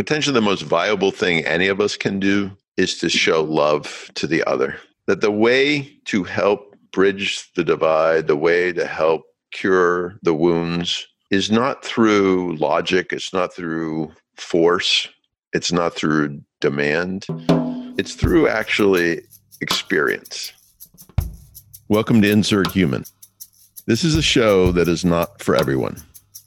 potentially the most viable thing any of us can do is to show love to the other. That the way to help bridge the divide, the way to help cure the wounds is not through logic, it's not through force, it's not through demand, it's through actually experience. Welcome to Insert Human. This is a show that is not for everyone.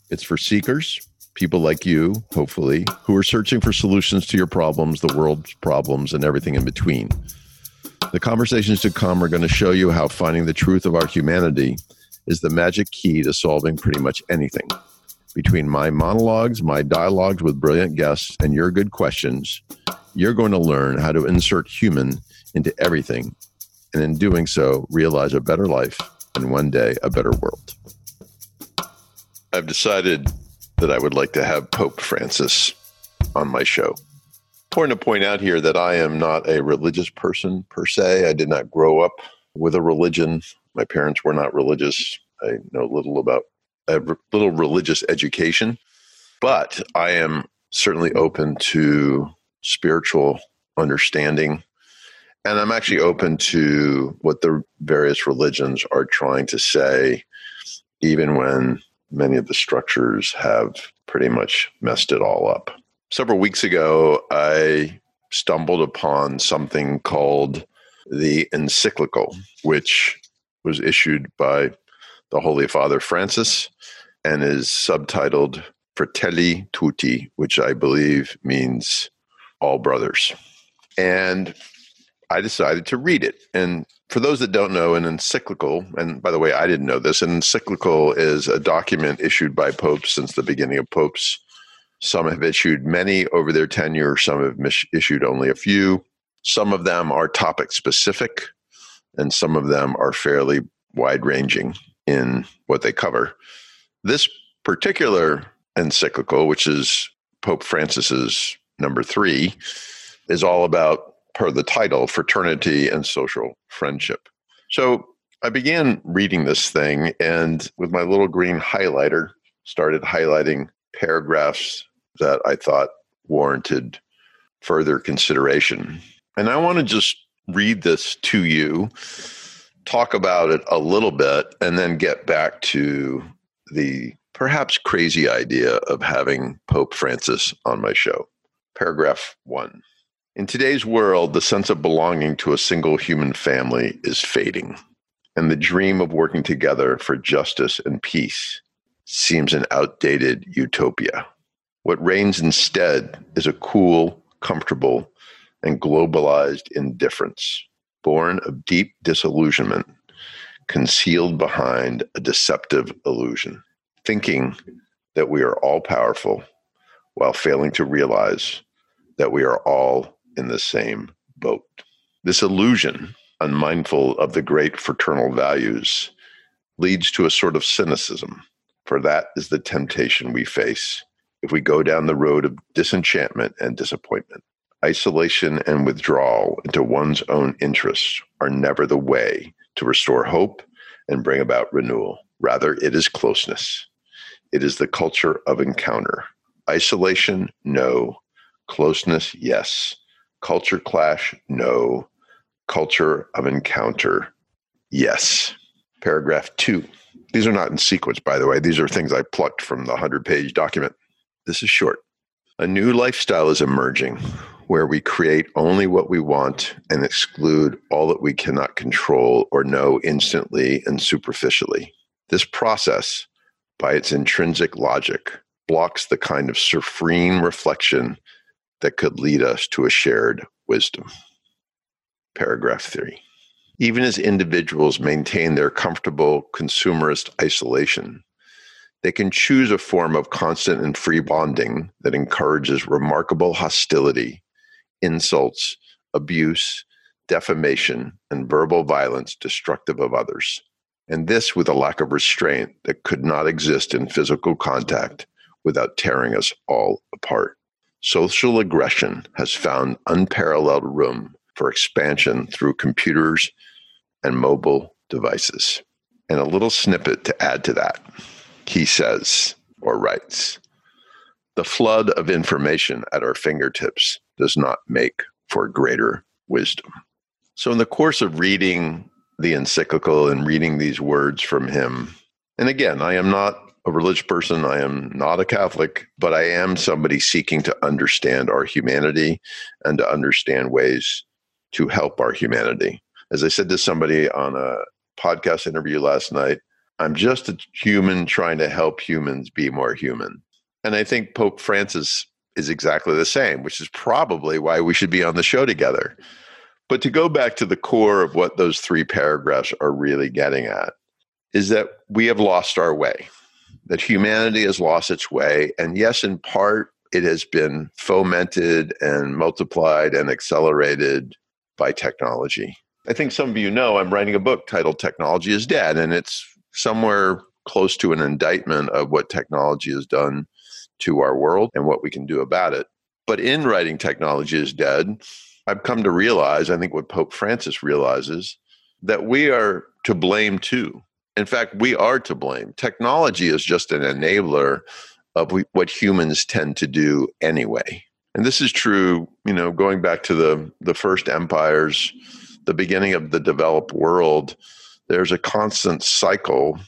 It's for seekers, people like you, hopefully, who are searching for solutions to your problems, the world's problems, and everything in between. The conversations to come are going to show you how finding the truth of our humanity is the magic key to solving pretty much anything. Between my monologues, my dialogues with brilliant guests, and your good questions, you're going to learn how to insert human into everything, and in doing so, realize a better life and one day a better world. I've decided that I would like to have Pope Francis on my show. Important to point out here that I am not a religious person per se. I did not grow up with a religion. My parents were not religious. I know little about a little religious education, but I am certainly open to spiritual understanding. And I'm actually open to what the various religions are trying to say, even when many of the structures have pretty much messed it all up. Several weeks ago, I stumbled upon something called the encyclical, which was issued by the Holy Father Francis and is subtitled Fratelli Tutti, which I believe means all brothers. And I decided to read it. And for those that don't know, an encyclical, and by the way, I didn't know this, an encyclical is a document issued by popes since the beginning of popes. Some have issued many over their tenure, some have mis- issued only a few. Some of them are topic specific, and some of them are fairly wide ranging in what they cover. This particular encyclical, which is Pope Francis's number three, is all about per the title, fraternity and social friendship. So I began reading this thing and with my little green highlighter started highlighting paragraphs that I thought warranted further consideration. And I want to just read this to you, talk about it a little bit, and then get back to the perhaps crazy idea of having Pope Francis on my show. Paragraph one. In today's world, the sense of belonging to a single human family is fading, and the dream of working together for justice and peace seems an outdated utopia. What reigns instead is a cool, comfortable, and globalized indifference, born of deep disillusionment, concealed behind a deceptive illusion, thinking that we are all powerful while failing to realize that we are all in the same boat. This illusion, unmindful of the great fraternal values, leads to a sort of cynicism, for that is the temptation we face if we go down the road of disenchantment and disappointment. Isolation and withdrawal into one's own interests are never the way to restore hope and bring about renewal. Rather, it is closeness. It is the culture of encounter. Isolation, no. Closeness, yes. Culture clash, no. Culture of encounter, yes. Paragraph two. These are not in sequence, by the way. These are things I plucked from the 100 page document. This is short. A new lifestyle is emerging where we create only what we want and exclude all that we cannot control or know instantly and superficially. This process, by its intrinsic logic, blocks the kind of serene reflection that could lead us to a shared wisdom. Paragraph three. Even as individuals maintain their comfortable consumerist isolation, they can choose a form of constant and free bonding that encourages remarkable hostility, insults, abuse, defamation, and verbal violence destructive of others. And this with a lack of restraint that could not exist in physical contact without tearing us all apart social aggression has found unparalleled room for expansion through computers and mobile devices. And a little snippet to add to that. He says or writes The flood of information at our fingertips does not make for greater wisdom. So, in the course of reading the encyclical and reading these words from him, and again, I am not a religious person, I am not a Catholic, but I am somebody seeking to understand our humanity and to understand ways to help our humanity. As I said to somebody on a podcast interview last night, I'm just a human trying to help humans be more human. And I think Pope Francis is exactly the same, which is probably why we should be on the show together. But to go back to the core of what those three paragraphs are really getting at is that we have lost our way, that humanity has lost its way. And yes, in part, it has been fomented and multiplied and accelerated by technology. I think some of you know I'm writing a book titled Technology is Dead, and it's somewhere close to an indictment of what technology has done to our world and what we can do about it. But in writing Technology is Dead, I've come to realize, I think what Pope Francis realizes, that we are to blame too. In fact, we are to blame. Technology is just an enabler of what humans tend to do anyway. And this is true, you know, going back to the, the first empires, the beginning of the developed world, there's a constant cycle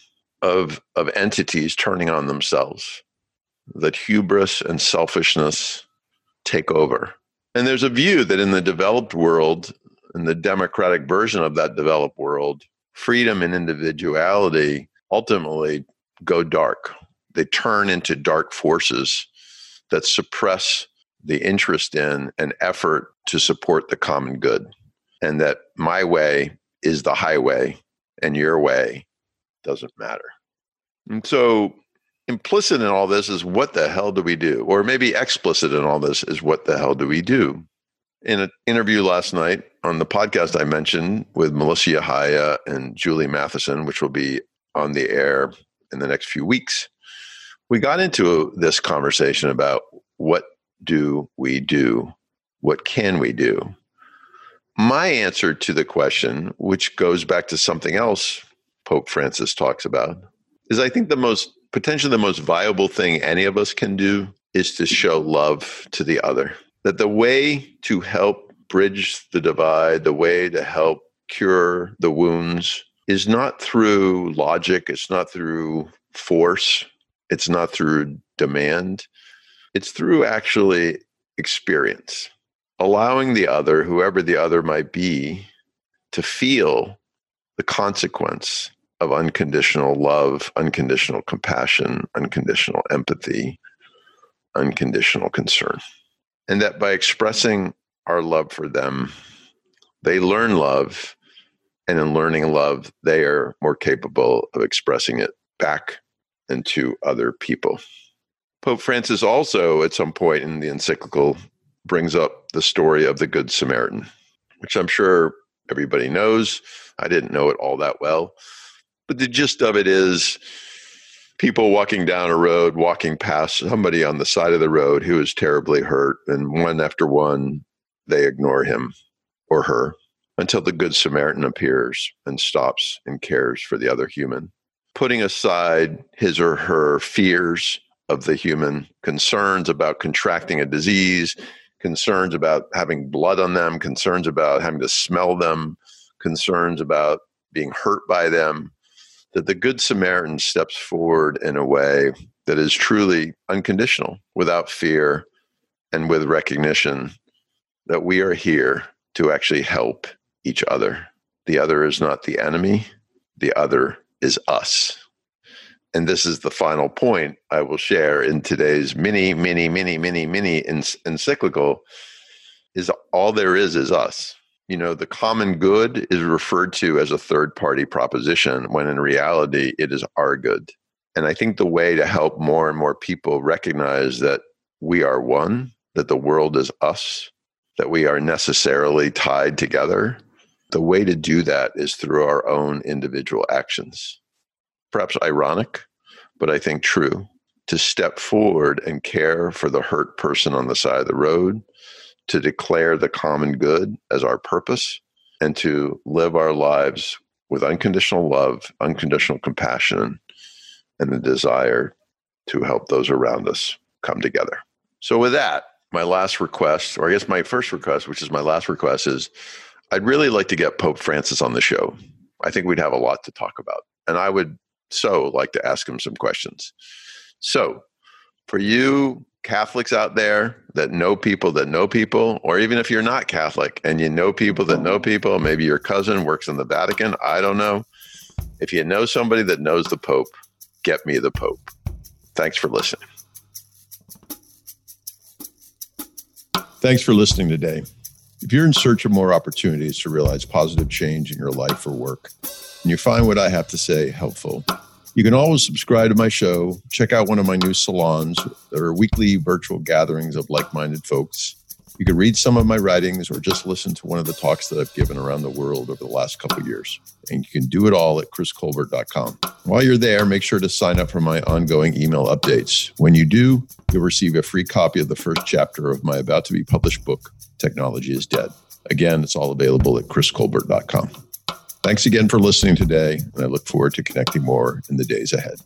of, of entities turning on themselves, that hubris and selfishness take over. And there's a view that in the developed world, in the democratic version of that developed world, freedom and individuality ultimately go dark. They turn into dark forces that suppress the interest in and effort to support the common good. And that my way is the highway and your way doesn't matter. And so implicit in all this is what the hell do we do? Or maybe explicit in all this is what the hell do we do? In an interview last night on the podcast I mentioned with Melissa Yahaya and Julie Matheson, which will be on the air in the next few weeks, we got into this conversation about what do we do? What can we do? My answer to the question, which goes back to something else Pope Francis talks about, is I think the most potentially the most viable thing any of us can do is to show love to the other. That the way to help bridge the divide, the way to help cure the wounds is not through logic, it's not through force, it's not through demand, it's through actually experience. Allowing the other, whoever the other might be, to feel the consequence of unconditional love, unconditional compassion, unconditional empathy, unconditional concern. And that by expressing our love for them, they learn love. And in learning love, they are more capable of expressing it back into other people. Pope Francis also, at some point in the encyclical, brings up the story of the Good Samaritan, which I'm sure everybody knows. I didn't know it all that well. But the gist of it is people walking down a road, walking past somebody on the side of the road who is terribly hurt, and one after one, they ignore him or her until the Good Samaritan appears and stops and cares for the other human, putting aside his or her fears of the human, concerns about contracting a disease, concerns about having blood on them, concerns about having to smell them, concerns about being hurt by them, that the Good Samaritan steps forward in a way that is truly unconditional, without fear, and with recognition that we are here to actually help each other. The other is not the enemy, the other is us. And this is the final point I will share in today's mini, mini, mini, mini, mini encyclical is all there is is us you know, the common good is referred to as a third party proposition when in reality it is our good. And I think the way to help more and more people recognize that we are one, that the world is us, that we are necessarily tied together, the way to do that is through our own individual actions. Perhaps ironic, but I think true. To step forward and care for the hurt person on the side of the road, to declare the common good as our purpose and to live our lives with unconditional love, unconditional compassion, and the desire to help those around us come together. So, with that, my last request, or I guess my first request, which is my last request, is I'd really like to get Pope Francis on the show. I think we'd have a lot to talk about. And I would so like to ask him some questions. So, for you Catholics out there that know people that know people, or even if you're not Catholic and you know people that know people, maybe your cousin works in the Vatican, I don't know. If you know somebody that knows the Pope, get me the Pope. Thanks for listening. Thanks for listening today. If you're in search of more opportunities to realize positive change in your life or work, and you find what I have to say helpful, you can always subscribe to my show, check out one of my new salons. There are weekly virtual gatherings of like minded folks. You can read some of my writings or just listen to one of the talks that I've given around the world over the last couple years. And you can do it all at chriscolbert.com. While you're there, make sure to sign up for my ongoing email updates. When you do, you'll receive a free copy of the first chapter of my about to be published book, Technology is Dead. Again, it's all available at chriscolbert.com. Thanks again for listening today, and I look forward to connecting more in the days ahead.